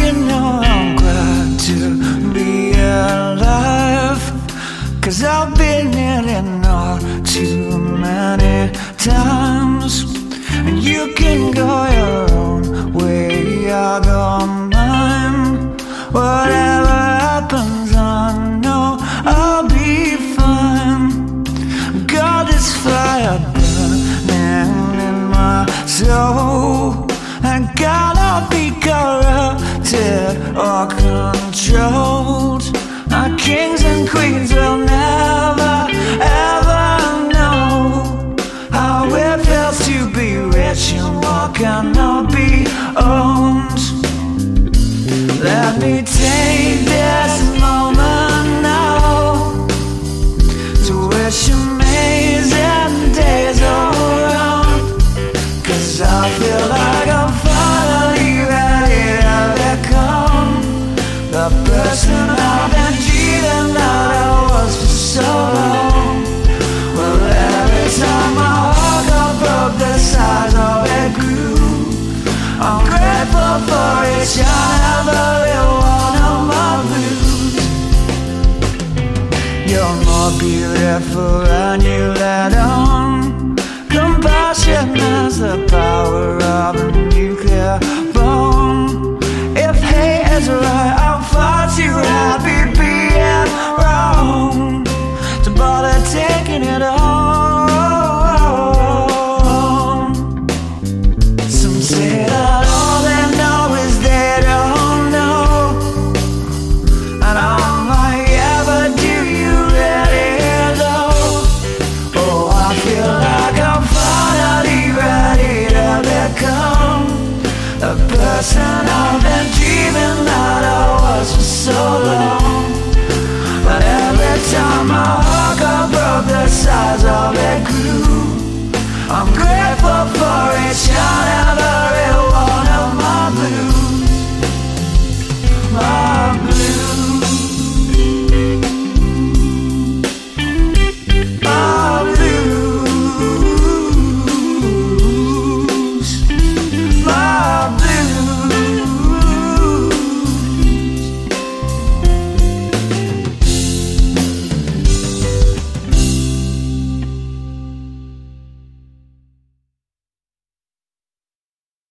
you know I'm glad to be alive. Cause I've been in it all too many times. And you can go or controlled. Our kings and queens will never, ever know how it feels to be rich and walk and not be owned. Let me guess you're not the one of my blues. You're more beautiful than you let on. Compassion has the power of I'm grateful for it, shout out